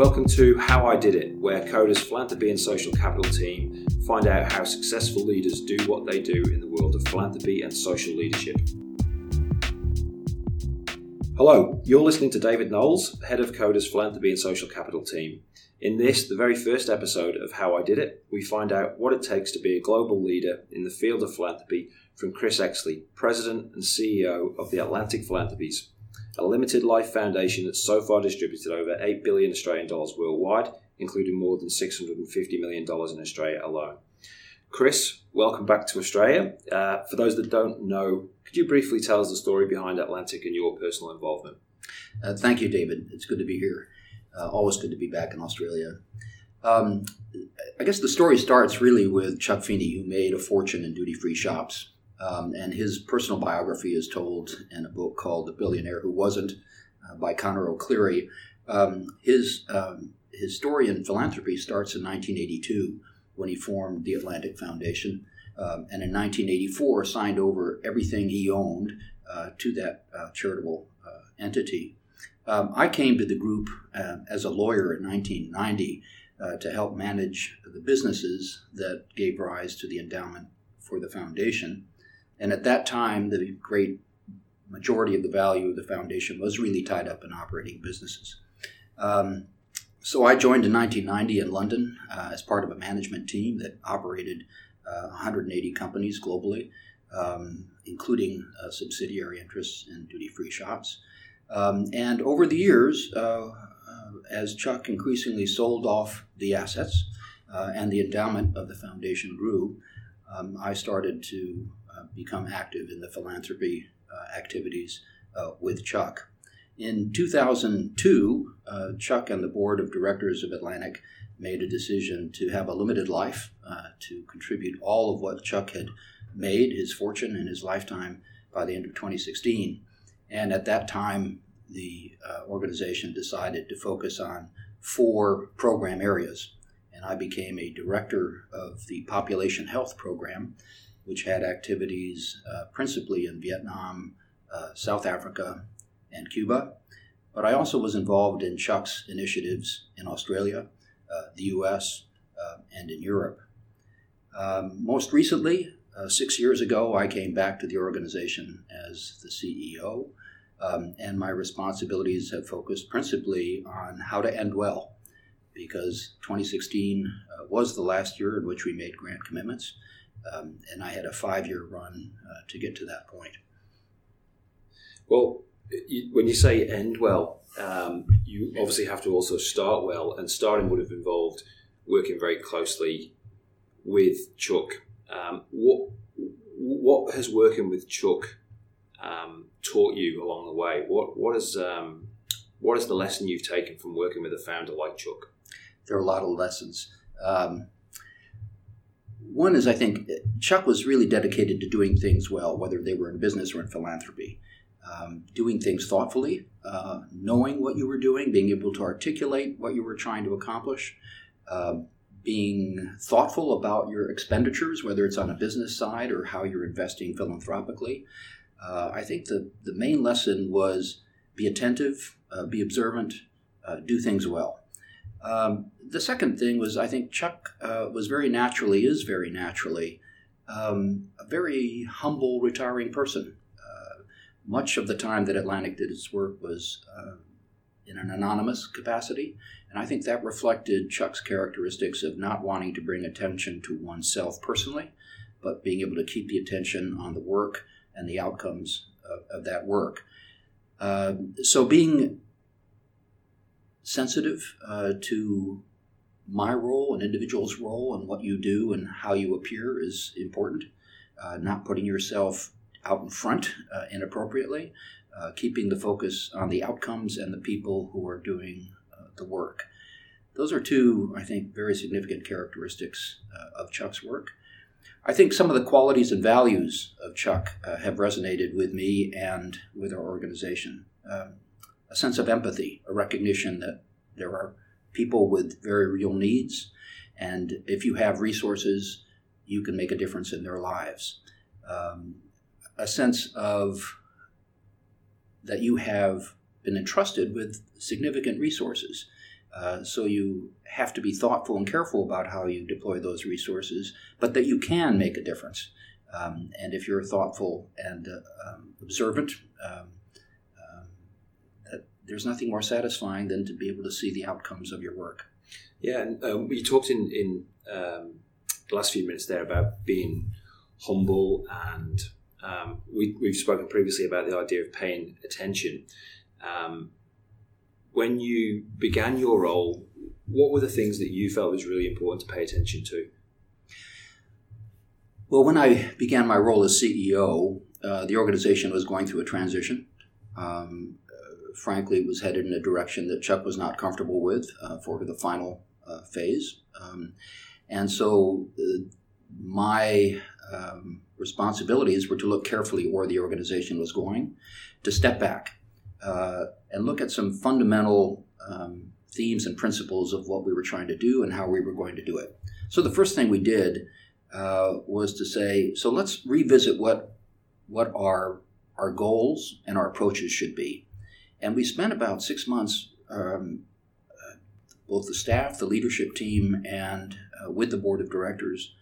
Welcome to How I Did It, where Koda's philanthropy and social capital team find out how successful leaders do what they do in the world of philanthropy and social leadership. Hello, you're listening to David Knowles, head of Koda's philanthropy and social capital team. In this, the very first episode of How I Did It, we find out what it takes to be a global leader in the field of philanthropy from Chris Oechsli, President and CEO of the Atlantic Philanthropies, a limited life foundation that's so far distributed over 8 billion Australian dollars worldwide, including more than $650 million in Australia alone. Chris, welcome back to Australia. Uh, for those that don't know, could you briefly tell us the story behind Atlantic and your personal involvement? Uh, thank you, David. It's good to be here. Uh, always good to be back in Australia. Um, I guess the story starts really with Chuck Feeney, who made a fortune in duty free shops. Um, and his personal biography is told in a book called The Billionaire Who Wasn't uh, by Conor O'Clery. Um, his, um, his story in philanthropy starts in 1982 when he formed the Atlantic Foundation. Um, and in 1984 signed over everything he owned uh, to that uh, charitable uh, entity. Um, I came to the group uh, as a lawyer in 1990 uh, to help manage the businesses that gave rise to the endowment for the foundation. And at that time, the great majority of the value of the foundation was really tied up in operating businesses. Um, so I joined in 1990 in London uh, as part of a management team that operated uh, 180 companies globally, um, including uh, subsidiary interests in duty free shops. Um, and over the years, uh, uh, as Chuck increasingly sold off the assets uh, and the endowment of the foundation grew, um, I started to become active in the philanthropy uh, activities uh, with Chuck. In 2002, Chuck and the board of directors of Atlantic made a decision to have a limited life, to contribute all of what Chuck had made, his fortune in his lifetime, by the end of 2016. And at that time, the uh, organization decided to focus on four program areas. And I became a director of the Population Health Program, which had activities uh, principally in Vietnam, uh, South Africa, and Cuba. But I also was involved in Chuck's initiatives in Australia, uh, the US, uh, and in Europe. Um, most recently, uh, six years ago, I came back to the organization as the CEO, um, and my responsibilities have focused principally on how to end well, because 2016 uh, was the last year in which we made grant commitments. Um, and I had a five year run uh, to get to that point. Well, you, when you say end well, um, you obviously have to also start well, and starting would have involved working very closely with Chuck. Um, what what has working with Chuck um, taught you along the way? What what is um, what is the lesson you've taken from working with a founder like Chuck? There are a lot of lessons. Um, one is I think Chuck was really dedicated to doing things well, whether they were in business or in philanthropy. Um, doing things thoughtfully, uh, knowing what you were doing, being able to articulate what you were trying to accomplish, uh, being thoughtful about your expenditures, whether it's on a business side or how you're investing philanthropically. Uh, I think the, the main lesson was be attentive, uh, be observant, uh, do things well. Um, the second thing was I think Chuck uh, was very naturally, is very naturally, um, a very humble, retiring person. Uh, much of the time that Atlantic did its work was uh, in an anonymous capacity, and I think that reflected Chuck's characteristics of not wanting to bring attention to oneself personally, but being able to keep the attention on the work and the outcomes of, of that work. Uh, so being sensitive uh, to my role, an individual's role, and what you do and how you appear is important. Uh, not putting yourself out in front uh, inappropriately, uh, keeping the focus on the outcomes and the people who are doing uh, the work. Those are two, I think, very significant characteristics uh, of Chuck's work. I think some of the qualities and values of Chuck uh, have resonated with me and with our organization. Um, a sense of empathy, a recognition that there are people with very real needs, and if you have resources, you can make a difference in their lives. Um, a sense of that you have been entrusted with significant resources, Uh, so you have to be thoughtful and careful about how you deploy those resources, but that you can make a difference. Um, and if you're thoughtful and uh, um, observant, um, there's nothing more satisfying than to be able to see the outcomes of your work. Yeah, and um, you talked in in um, the last few minutes there about being humble, and we, we've spoken previously about the idea of paying attention. when you began your role, what were the things that you felt was really important to pay attention to? Well, when I began my role as CEO, uh, the organization was going through a transition. Um, frankly, was headed in a direction that Chuck was not comfortable with uh, for the final uh, phase. Um, and so uh, my um, responsibilities were to look carefully where the organization was going, to step back uh, and look at some fundamental um, themes and principles of what we were trying to do and how we were going to do it. So the first thing we did uh, was to say, so let's revisit what what our our goals and our approaches should be. And we spent about six months, um, uh, both the staff, the leadership team, and uh, with the board of directors,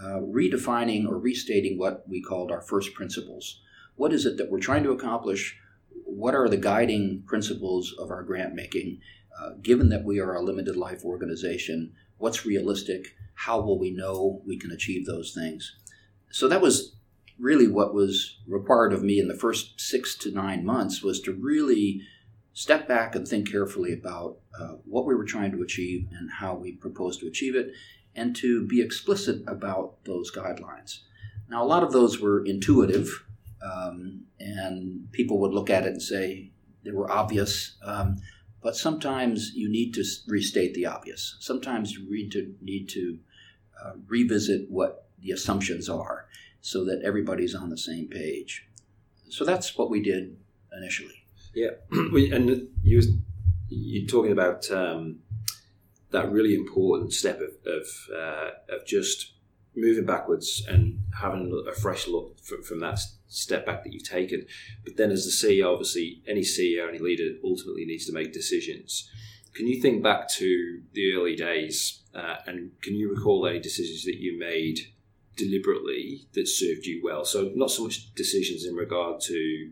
uh, redefining or restating what we called our first principles. What is it that we're trying to accomplish? What are the guiding principles of our grant making? Uh, given that we are a limited life organization, what's realistic? how will we know we can achieve those things? So that was really what was required of me in the first six to nine months was to really step back and think carefully about uh, what we were trying to achieve and how we proposed to achieve it, and to be explicit about those guidelines. Now, a lot of those were intuitive, um, and people would look at it and say they were obvious. Um, but sometimes you need to restate the obvious. Sometimes you need to need to uh, revisit what the assumptions are so that everybody's on the same page. So that's what we did initially. Yeah, and you you're talking about um, that really important step of of, uh, of, just moving backwards and having a fresh look from, from, that step back that you've taken. But then, as the CEO, obviously, any CEO, any leader ultimately needs to make decisions. Can you think back to the early days uh, and can you recall any decisions that you made deliberately that served you well? So, not so much decisions in regard to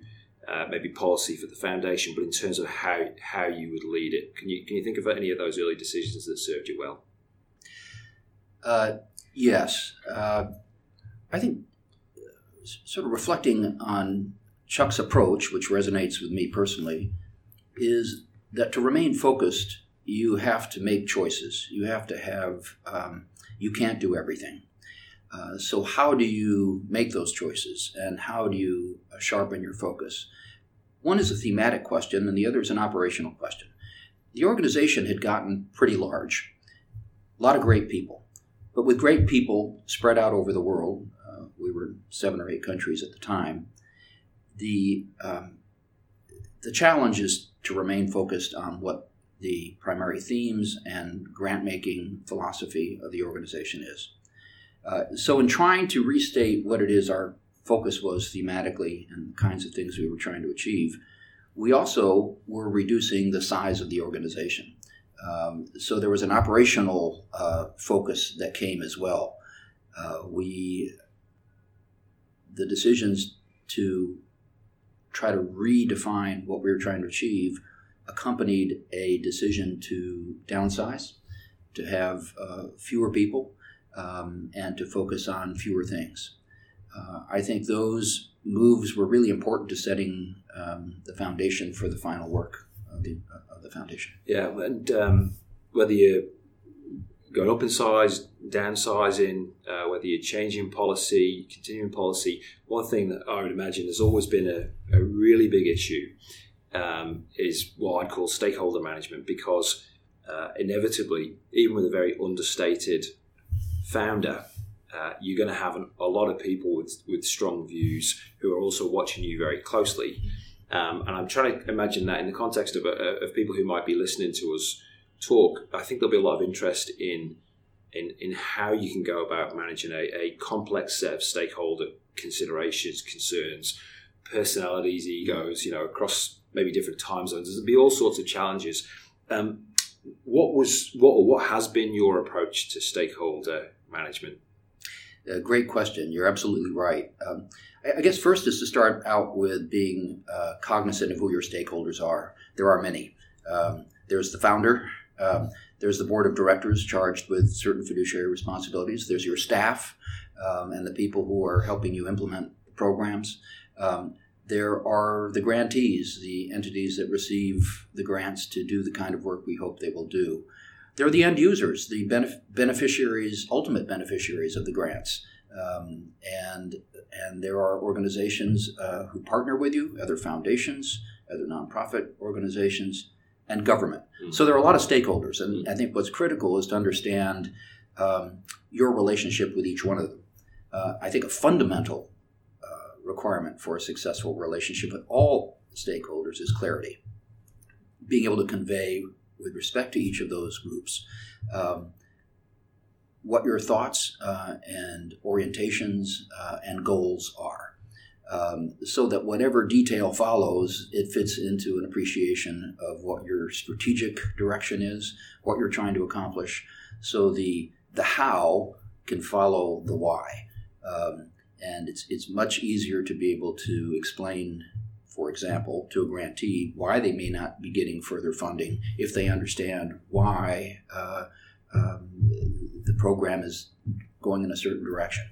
uh, maybe policy for the foundation, but in terms of how, how you would lead it. Can you, can you think of any of those early decisions that served you well? Uh, yes. Uh, I think sort of reflecting on Chuck's approach, which resonates with me personally, is that to remain focused, you have to make choices. You have to have, um, you can't do everything. Uh, so, how do you make those choices and how do you uh, sharpen your focus? One is a thematic question, and the other is an operational question. The organization had gotten pretty large, a lot of great people, but with great people spread out over the world, uh, we were in seven or eight countries at the time. The um, the challenge is to remain focused on what the primary themes and grant making philosophy of the organization is. Uh, so, in trying to restate what it is our focus was thematically and the kinds of things we were trying to achieve, we also were reducing the size of the organization. Um, so, there was an operational uh, focus that came as well. Uh, we, the decisions to try to redefine what we were trying to achieve accompanied a decision to downsize, to have uh, fewer people, um, and to focus on fewer things. Uh, I think those moves were really important to setting um, the foundation for the final work of the, of the foundation. Yeah, and um, whether you're going up in size, downsizing, uh, whether you're changing policy, continuing policy, one thing that I would imagine has always been a, a really big issue um, is what I'd call stakeholder management because uh, inevitably, even with a very understated founder, uh, you're going to have an, a lot of people with, with strong views who are also watching you very closely. Um, and I'm trying to imagine that in the context of, uh, of people who might be listening to us talk. I think there'll be a lot of interest in in, in how you can go about managing a, a complex set of stakeholder considerations, concerns, personalities, egos, you know, across maybe different time zones. There'll be all sorts of challenges. Um, what was what or what has been your approach to stakeholder management? Great question. You're absolutely right. Um, I, I, guess first is to start out with being uh, cognizant of who your stakeholders are. There are many. Um, there's the founder. Um, there's the board of directors charged with certain fiduciary responsibilities. There's your staff um, and the people who are helping you implement programs. Um, there are the grantees, the entities that receive the grants to do the kind of work we hope they will do. There are the end users, the benef- beneficiaries, ultimate beneficiaries of the grants. Um, and and there are organizations uh, who partner with you, other foundations, other nonprofit organizations, and government. Mm-hmm. So there are a lot of stakeholders, and I think what's critical is to understand um, your relationship with each one of them. Uh, I think a fundamental requirement for a successful relationship with all stakeholders is clarity. Being able to convey, with respect to each of those groups, um, what your thoughts uh, and orientations uh, and goals are um, so that whatever detail follows, it fits into an appreciation of what your strategic direction is, what you're trying to accomplish. So the the how can follow the why, um, and it's it's much easier to be able to explain, for example, to a grantee why they may not be getting further funding if they understand why uh, um, the program is going in a certain direction.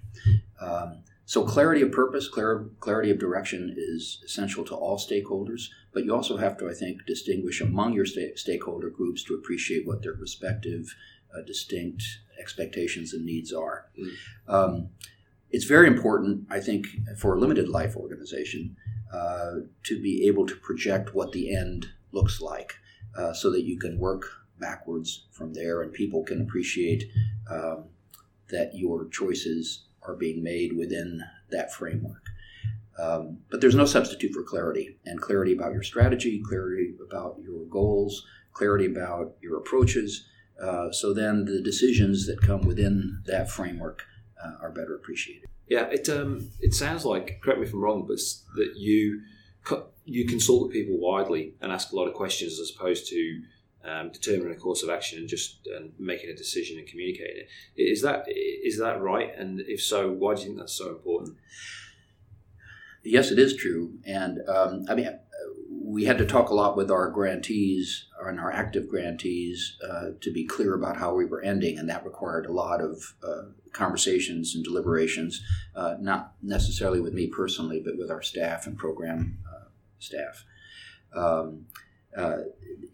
Um, so clarity of purpose, clar- clarity of direction is essential to all stakeholders, but you also have to, I think, distinguish among your sta- stakeholder groups to appreciate what their respective uh, distinct expectations and needs are. Mm. Um, it's very important, I think, for a limited life organization uh, to be able to project what the end looks like uh, so that you can work backwards from there and people can appreciate um, that your choices are being made within that framework. Um, but there's no substitute for clarity, and clarity about your strategy, clarity about your goals, clarity about your approaches. Uh, so then the decisions that come within that framework uh, are better appreciated. Yeah, it um, it sounds like correct me if I'm wrong, but that you you consult with people widely and ask a lot of questions as opposed to um, determining a course of action and just making a decision and communicating it. Is that is that right? And if so, why do you think that's so important? Yes, it is true. And um, I mean, we had to talk a lot with our grantees and our active grantees uh, to be clear about how we were ending, and that required a lot of uh, conversations and deliberations, uh, not necessarily with me personally, but with our staff and program uh, staff. Um, uh,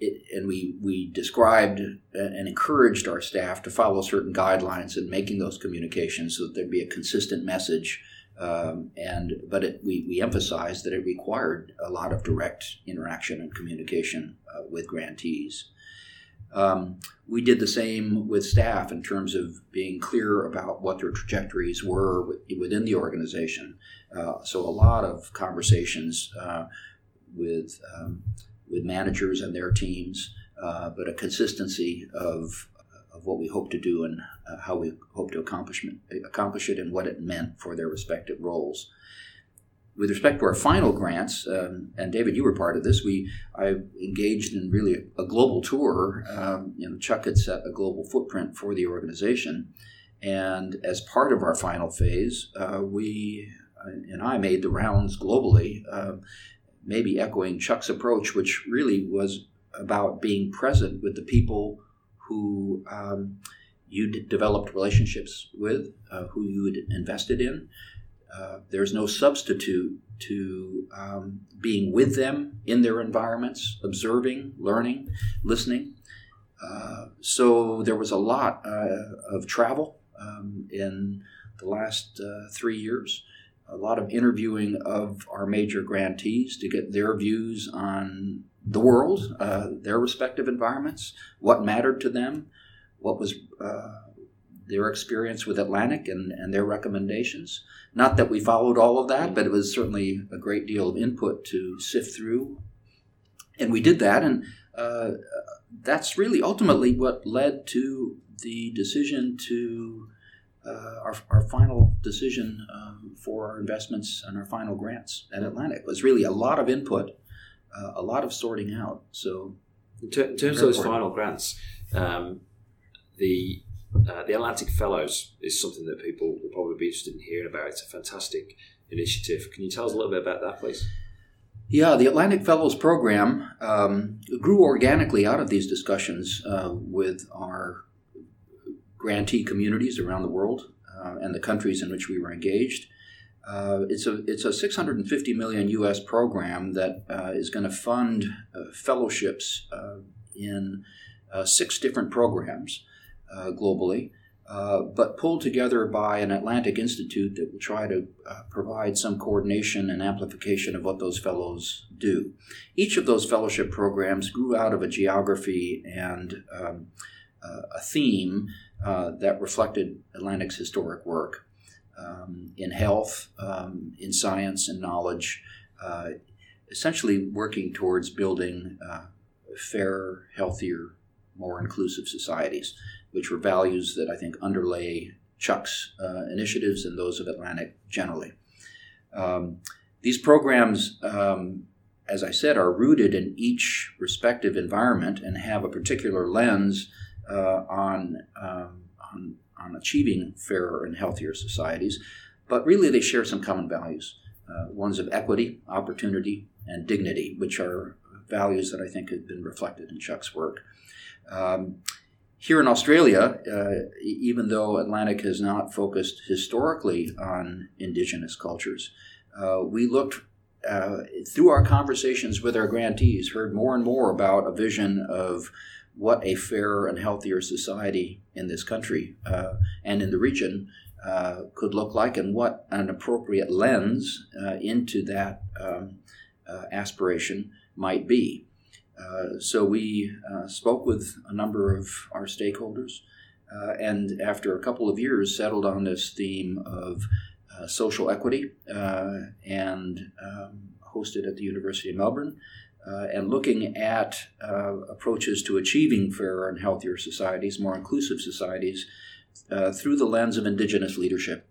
it, and we, we described and encouraged our staff to follow certain guidelines in making those communications so that there'd be a consistent message. Um, and but it, we, we emphasized that it required a lot of direct interaction and communication uh, with grantees. Um, we did the same with staff in terms of being clear about what their trajectories were within the organization. Uh, so a lot of conversations uh, with um, with managers and their teams, uh, but a consistency of of what we hope to do and uh, how we hope to accomplish it and what it meant for their respective roles. With respect to our final grants, um, and David, you were part of this. We I engaged in really a, global tour. Um, you know, Chuck had set a global footprint for the organization, and as part of our final phase, uh, we and I made the rounds globally, um, maybe echoing Chuck's approach, which really was about being present with the people who um, you developed relationships with, uh, who you had invested in. Uh, there's no substitute to um, being with them in their environments, observing, learning, listening. Uh, so there was a lot uh, of travel um, in the last uh, three years a lot of interviewing of our major grantees to get their views on the world, uh, their respective environments, what mattered to them, what was uh, their experience with Atlantic and, and their recommendations. Not that we followed all of that, but it was certainly a great deal of input to sift through. And we did that, and uh, that's really ultimately what led to the decision to uh, our, our final decision um, for our investments and our final grants at Atlantic was really a lot of input, uh, a lot of sorting out. So In, ter- in terms of those important. final grants, um, the uh, the Atlantic Fellows is something that people will probably be interested in hearing about. It's a fantastic initiative. Can you tell us a little bit about that, please? Yeah, the Atlantic Fellows Program um, grew organically out of these discussions uh, with our grantee communities around the world uh, and the countries in which we were engaged. Uh, it's a it's a 650 million U.S. program that uh, is going to fund uh, fellowships uh, in uh, six different programs globally, but pulled together by an Atlantic Institute that will try to provide some coordination and amplification of what those fellows do. Each of those fellowship programs grew out of a geography and um, a theme that reflected Atlantic's historic work um, in health, um, in science, and knowledge, uh, essentially working towards building uh, fairer, healthier, more inclusive societies, which were values that I think underlay Chuck's uh, initiatives and those of Atlantic generally. Um, these programs, um, as I said, are rooted in each respective environment and have a particular lens uh, on, um, on, on achieving fairer and healthier societies. But really, they share some common values uh, ones of equity, opportunity, and dignity, which are values that I think have been reflected in Chuck's work. Um, here in Australia, uh, even though Atlantic has not focused historically on Indigenous cultures, uh, we looked uh, through our conversations with our grantees, heard more and more about a vision of what a fairer and healthier society in this country uh, and in the region uh, could look like, and what an appropriate lens uh, into that um, uh, aspiration might be. Uh, so we uh, spoke with a number of our stakeholders, and after a couple of years, settled on this theme of social equity and um, hosted at the University of Melbourne. Uh, and looking at uh, approaches to achieving fairer and healthier societies, more inclusive societies, uh, through the lens of Indigenous leadership.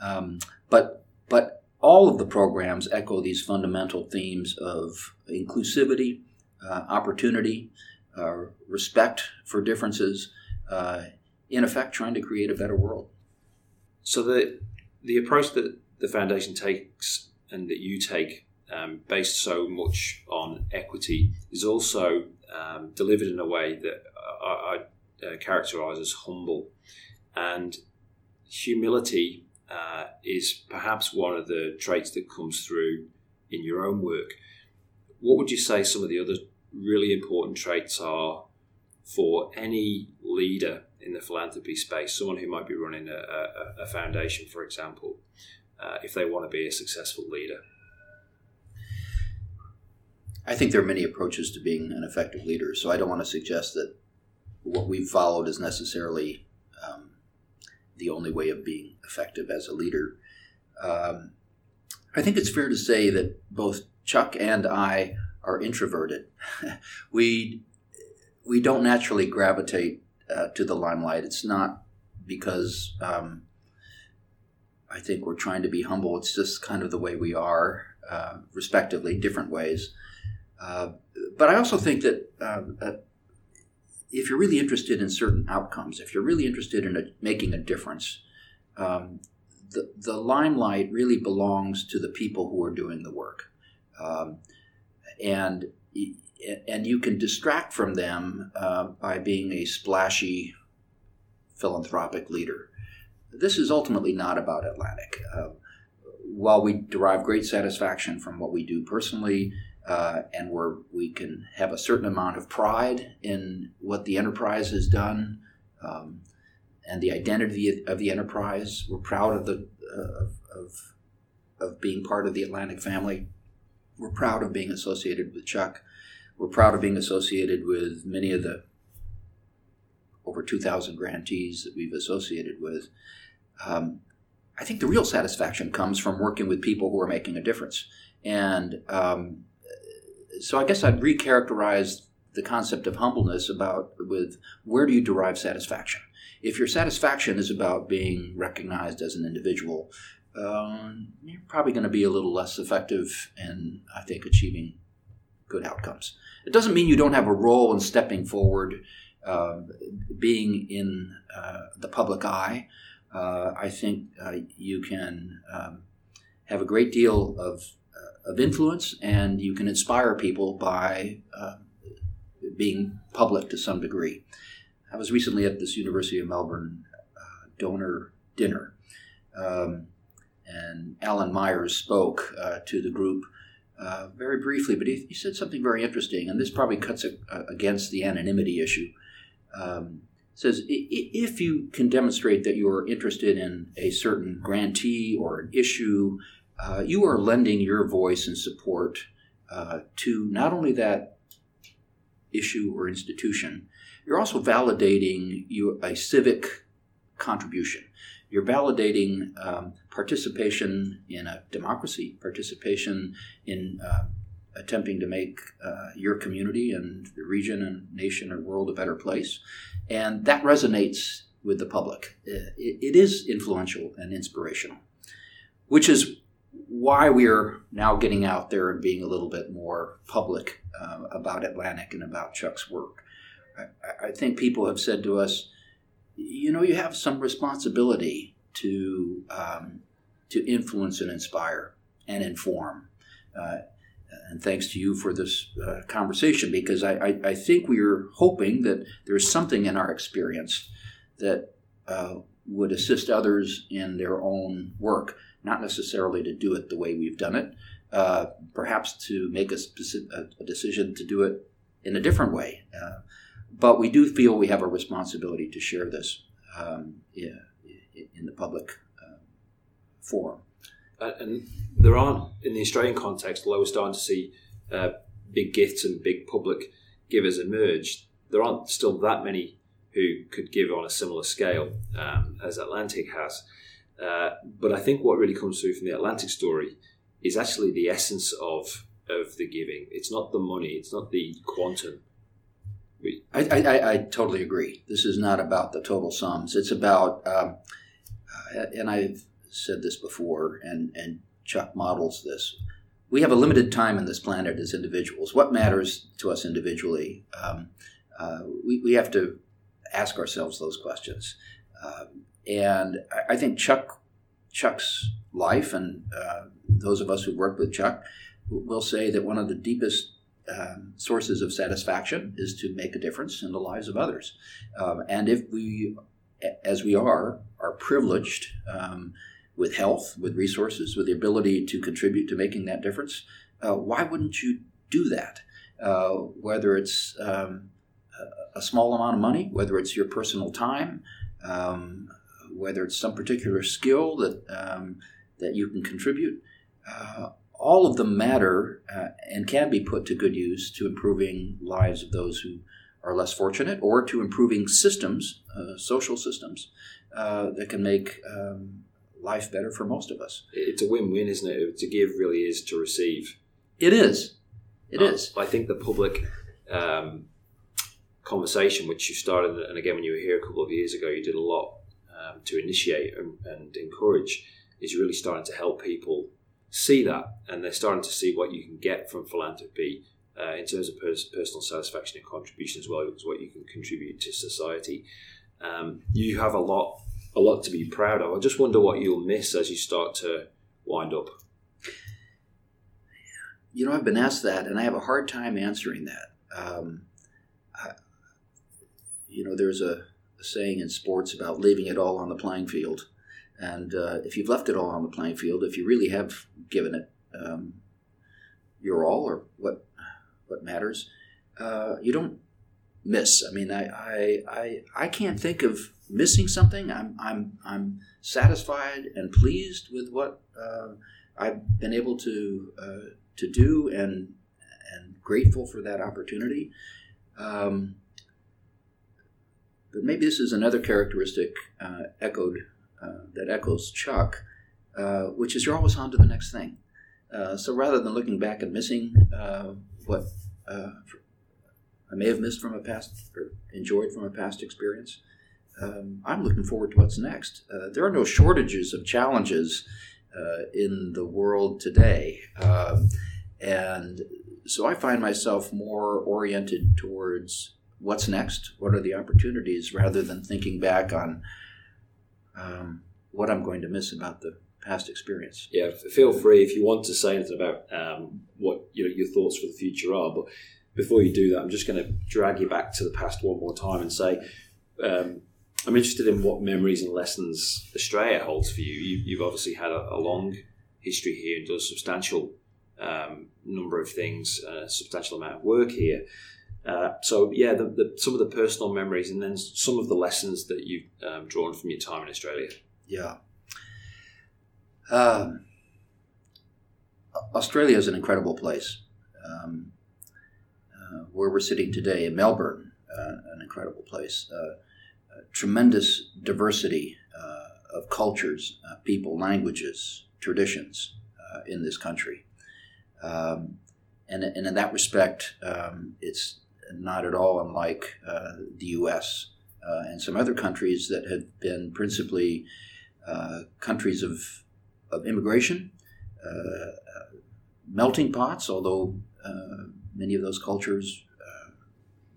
Um, but but all of the programs echo these fundamental themes of inclusivity, uh, opportunity, uh, respect for differences. Uh, in effect, trying to create a better world. So the the approach that the foundation takes and that you take, um, based so much on equity, is also um, delivered in a way that I, I uh, characterise as humble, and humility uh, is perhaps one of the traits that comes through in your own work. What would you say some of the other really important traits are for any leader in the philanthropy space, someone who might be running a, a, a foundation, for example, uh, if they want to be a successful leader? I think there are many approaches to being an effective leader, so I don't want to suggest that what we've followed is necessarily um, the only way of being effective as a leader. Um, I think it's fair to say that both Chuck and I are introverted. we we don't naturally gravitate uh, to the limelight. It's not because um, I think we're trying to be humble. It's just kind of the way we are, uh, respectively, different ways. Uh, but I also think that uh, if you're really interested in certain outcomes, if you're really interested in a, making a difference, um, the, the limelight really belongs to the people who are doing the work. Um, and, and you can distract from them uh, by being a splashy philanthropic leader. This is ultimately not about Atlantic. Uh, while we derive great satisfaction from what we do personally, uh, and where we can have a certain amount of pride in what the enterprise has done um, and the identity of the enterprise. We're proud of the uh, of, of being part of the Atlantic family. We're proud of being associated with Chuck. We're proud of being associated with many of the over 2,000 grantees that we've associated with. Um, I think the real satisfaction comes from working with people who are making a difference. And um, so I guess I'd recharacterize the concept of humbleness about with where do you derive satisfaction? If your satisfaction is about being recognized as an individual, um, you're probably going to be a little less effective in, I think, achieving good outcomes. It doesn't mean you don't have a role in stepping forward, uh, being in uh, the public eye. Uh, I think uh, you can um, have a great deal of, of influence and you can inspire people by being public to some degree. I was recently at this University of Melbourne donor dinner. Um, and Allan Myers spoke uh, to the group uh, very briefly, but he, he, said something very interesting, and this probably cuts a, a, against the anonymity issue. Um, says if you can demonstrate that you are interested in a certain grantee or an issue, uh, you are lending your voice and support uh, to not only that issue or institution, you're also validating you, a civic contribution. You're validating um, participation in a democracy, participation in uh, attempting to make uh, your community and the region and nation or world a better place. And that resonates with the public. it, it is influential and inspirational, which is why we are now getting out there and being a little bit more public uh, about Atlantic and about Chuck's work. I, I, think people have said to us, you know, you have some responsibility to um, to influence and inspire and inform. Uh, and thanks to you for this uh, conversation because I, I, I, think we are hoping that there's something in our experience that uh, would assist others in their own work, not necessarily to do it the way we've done it, uh, perhaps to make a, specific, a, decision to do it in a different way. Uh, but we do feel we have a responsibility to share this um, in, in, the public uh, forum. Uh, and there aren't, in the Australian context, although we're starting to see uh, big gifts and big public givers emerge, there aren't still that many who could give on a similar scale um, as Atlantic has. Uh, but I think what really comes through from the Atlantic story is actually the essence of of the giving. It's not the money. It's not the quantum. I, I, I, totally agree. This is not about the total sums. It's about, um, uh, and I've said this before, and, and Chuck models this. We have a limited time in this planet as individuals. What matters to us individually? Um, uh, we, we have to ask ourselves those questions. Um, and I, think Chuck Chuck's life, and uh, those of us who worked with Chuck, will say that one of the deepest um, sources of satisfaction is to make a difference in the lives of others. Um, and if we, as we are, are privileged um, with health, with resources, with the ability to contribute to making that difference, uh, why wouldn't you do that? Uh, whether it's um, a small amount of money, whether it's your personal time, um, whether it's some particular skill that um, that you can contribute. Uh, all of them matter uh, and can be put to good use to improving lives of those who are less fortunate or to improving systems, uh, social systems, uh, that can make um, life better for most of us. It's a win win, isn't it? To give really is to receive. It is. It is. I think the public um, conversation, which you started, and again, when you were here a couple of years ago, you did a lot um, to initiate and, and encourage, is really starting to help people see that, and they're starting to see what you can get from philanthropy uh, in terms of pers- personal satisfaction and contribution as well as what you can contribute to society. Um, you have a lot, a lot to be proud of. I just wonder what you'll miss as you start to wind up. You know, I've been asked that, and I have a hard time answering that. Um, I, you know, there's a, a saying in sports about leaving it all on the playing field. And uh, if you've left it all on the playing field, if you really have given it um, your all or what what matters, uh, you don't miss. I mean, I, I I I can't think of missing something. I'm I'm I'm satisfied and pleased with what uh, I've been able to uh, to do and and grateful for that opportunity. Um, but maybe this is another characteristic uh, echoed uh, that echoes Chuck, uh, which is you're always on to the next thing. Uh, so rather than looking back and missing what I may have missed from a past or enjoyed from a past experience, um, I'm looking forward to what's next. Uh, there are no shortages of challenges uh, in the world today, um, and so I find myself more oriented towards what's next, what are the opportunities, rather than thinking back on um, what I'm going to miss about the past experience. Yeah, feel free if you want to say anything about um, what your, your thoughts for the future are. But before you do that, I'm just going to drag you back to the past one more time and say um, I'm interested in what memories and lessons Australia holds for you. you have obviously had a, a, long history here and done a substantial um, number of things, a substantial amount of work here. Uh, so yeah, the, the, some of the personal memories and then some of the lessons that you've um, drawn from your time in Australia. Yeah. Um, Australia is an incredible place. Um, uh, where we're sitting today in Melbourne, uh, an incredible place. Uh, tremendous diversity uh, of cultures, uh, people, languages, traditions in this country. Um, and, and in that respect, um, it's not at all unlike the U.S. and some other countries that have been principally countries of of immigration, uh, uh, melting pots, although uh, many of those cultures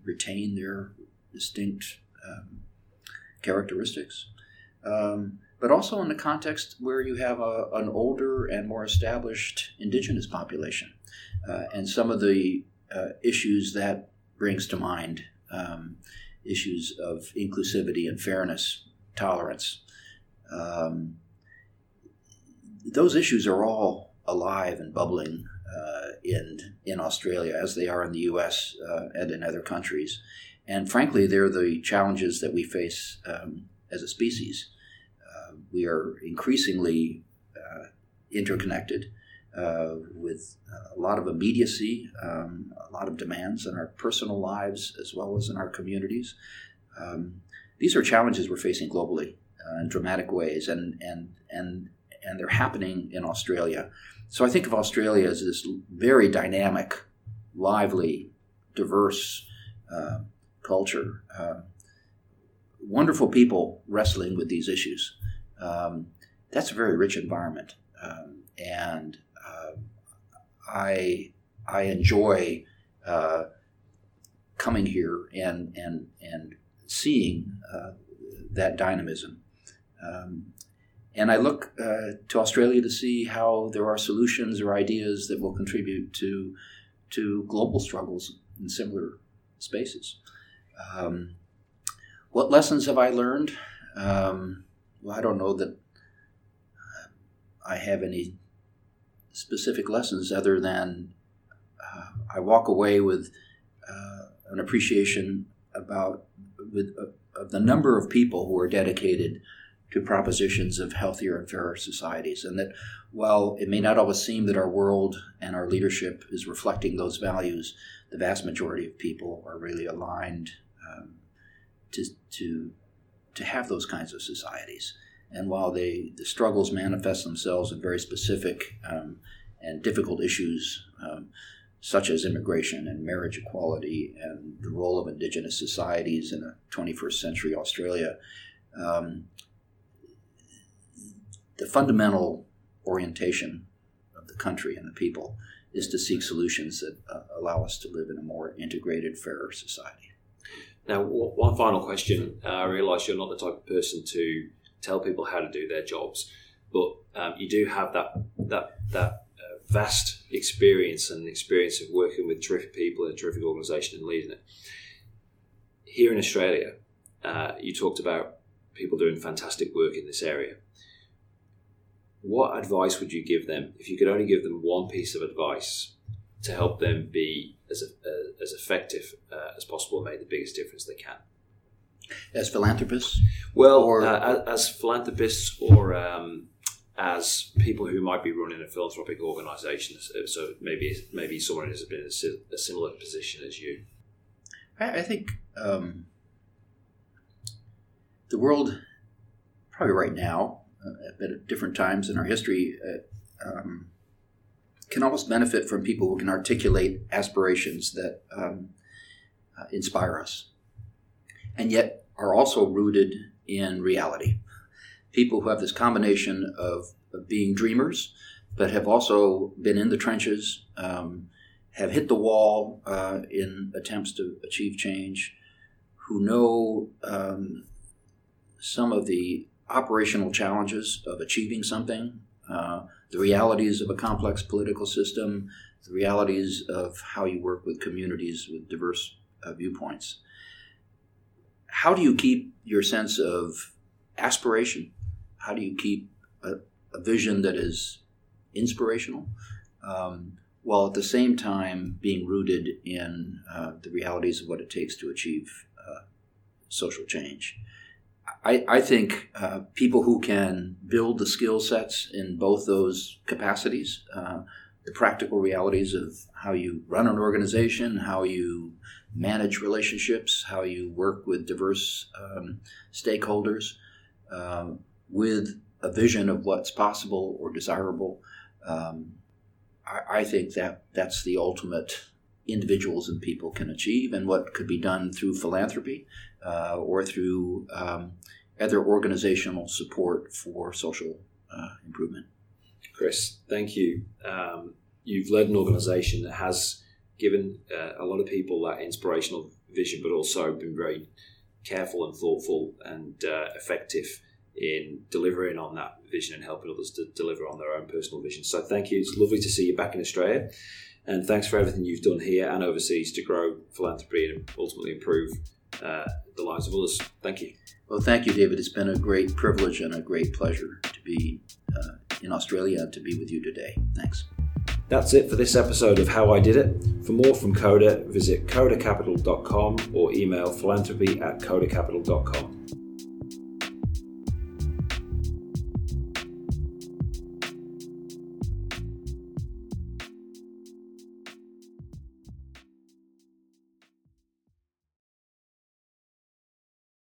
retain their distinct um, characteristics. Um, but also in the context where you have a, an older and more established indigenous population. Uh, and some of the uh, issues that brings to mind um, issues of inclusivity and fairness, tolerance, um, those issues are all alive and bubbling uh, in in Australia as they are in the U.S. Uh, and in other countries. And frankly, they're the challenges that we face um, as a species. Uh, we are increasingly uh, interconnected uh, with a lot of immediacy, um, a lot of demands in our personal lives as well as in our communities. Um, these are challenges we're facing globally uh, in dramatic ways, and and and and they're happening in Australia. So I think of Australia as this very dynamic, lively, diverse uh, culture. Uh, wonderful people wrestling with these issues. Um, that's a very rich environment, um, and uh, I I enjoy uh, coming here and and and seeing uh, that dynamism. Um, and I look uh, to Australia to see how there are solutions or ideas that will contribute to to global struggles in similar spaces. Um, what lessons have I learned? Um, well, I don't know that I have any specific lessons other than uh, I walk away with uh, an appreciation about with, uh, of the number of people who are dedicated to propositions of healthier and fairer societies. And that while it may not always seem that our world and our leadership is reflecting those values, the vast majority of people are really aligned um, to, to, to have those kinds of societies. And while they, the struggles manifest themselves in very specific um, and difficult issues, um, such as immigration and marriage equality and the role of indigenous societies in a 21st century Australia, um, the fundamental orientation of the country and the people is to seek solutions that uh, allow us to live in a more integrated, fairer society. Now, one final question. Uh, I realize you're not the type of person to tell people how to do their jobs, but um, you do have that that that uh, vast experience and experience of working with terrific people in a terrific organisation and leading it. Here in Australia, uh, you talked about people doing fantastic work in this area what advice would you give them if you could only give them one piece of advice to help them be as, uh, as effective uh, as possible and make the biggest difference they can? As philanthropists? Well, or... uh, as philanthropists or um, as people who might be running a philanthropic organisation. So maybe maybe someone has been in a similar position as you. I think um, the world, probably right now, at different times in our history uh, um, can almost benefit from people who can articulate aspirations that um, uh, inspire us and yet are also rooted in reality. People who have this combination of, of being dreamers, but have also been in the trenches, um, have hit the wall uh, in attempts to achieve change, who know um, some of the operational challenges of achieving something, uh, the realities of a complex political system, the realities of how you work with communities with diverse uh, viewpoints. How do you keep your sense of aspiration? How do you keep a, a vision that is inspirational? Um, while at the same time being rooted in uh, the realities of what it takes to achieve uh, social change. I, I think uh, people who can build the skill sets in both those capacities, uh, the practical realities of how you run an organization, how you manage relationships, how you work with diverse um, stakeholders, um, with a vision of what's possible or desirable. Um, I, I think that that's the ultimate individuals and people can achieve and what could be done through philanthropy uh, or through um, other organizational support for social uh, improvement. Chris, thank you. Um, you've led an organization that has given uh, a lot of people that inspirational vision, but also been very careful and thoughtful and uh, effective in delivering on that vision and helping others to deliver on their own personal vision. So thank you. It's lovely to see you back in Australia. And thanks for everything you've done here and overseas to grow philanthropy and ultimately improve uh, the lives of others. Thank you. Well, thank you, David. It's been a great privilege and a great pleasure to be uh, in Australia and to be with you today. Thanks. That's it for this episode of How I Did It. For more from Koda, visit kodacapital.com or email philanthropy at kodacapital.com.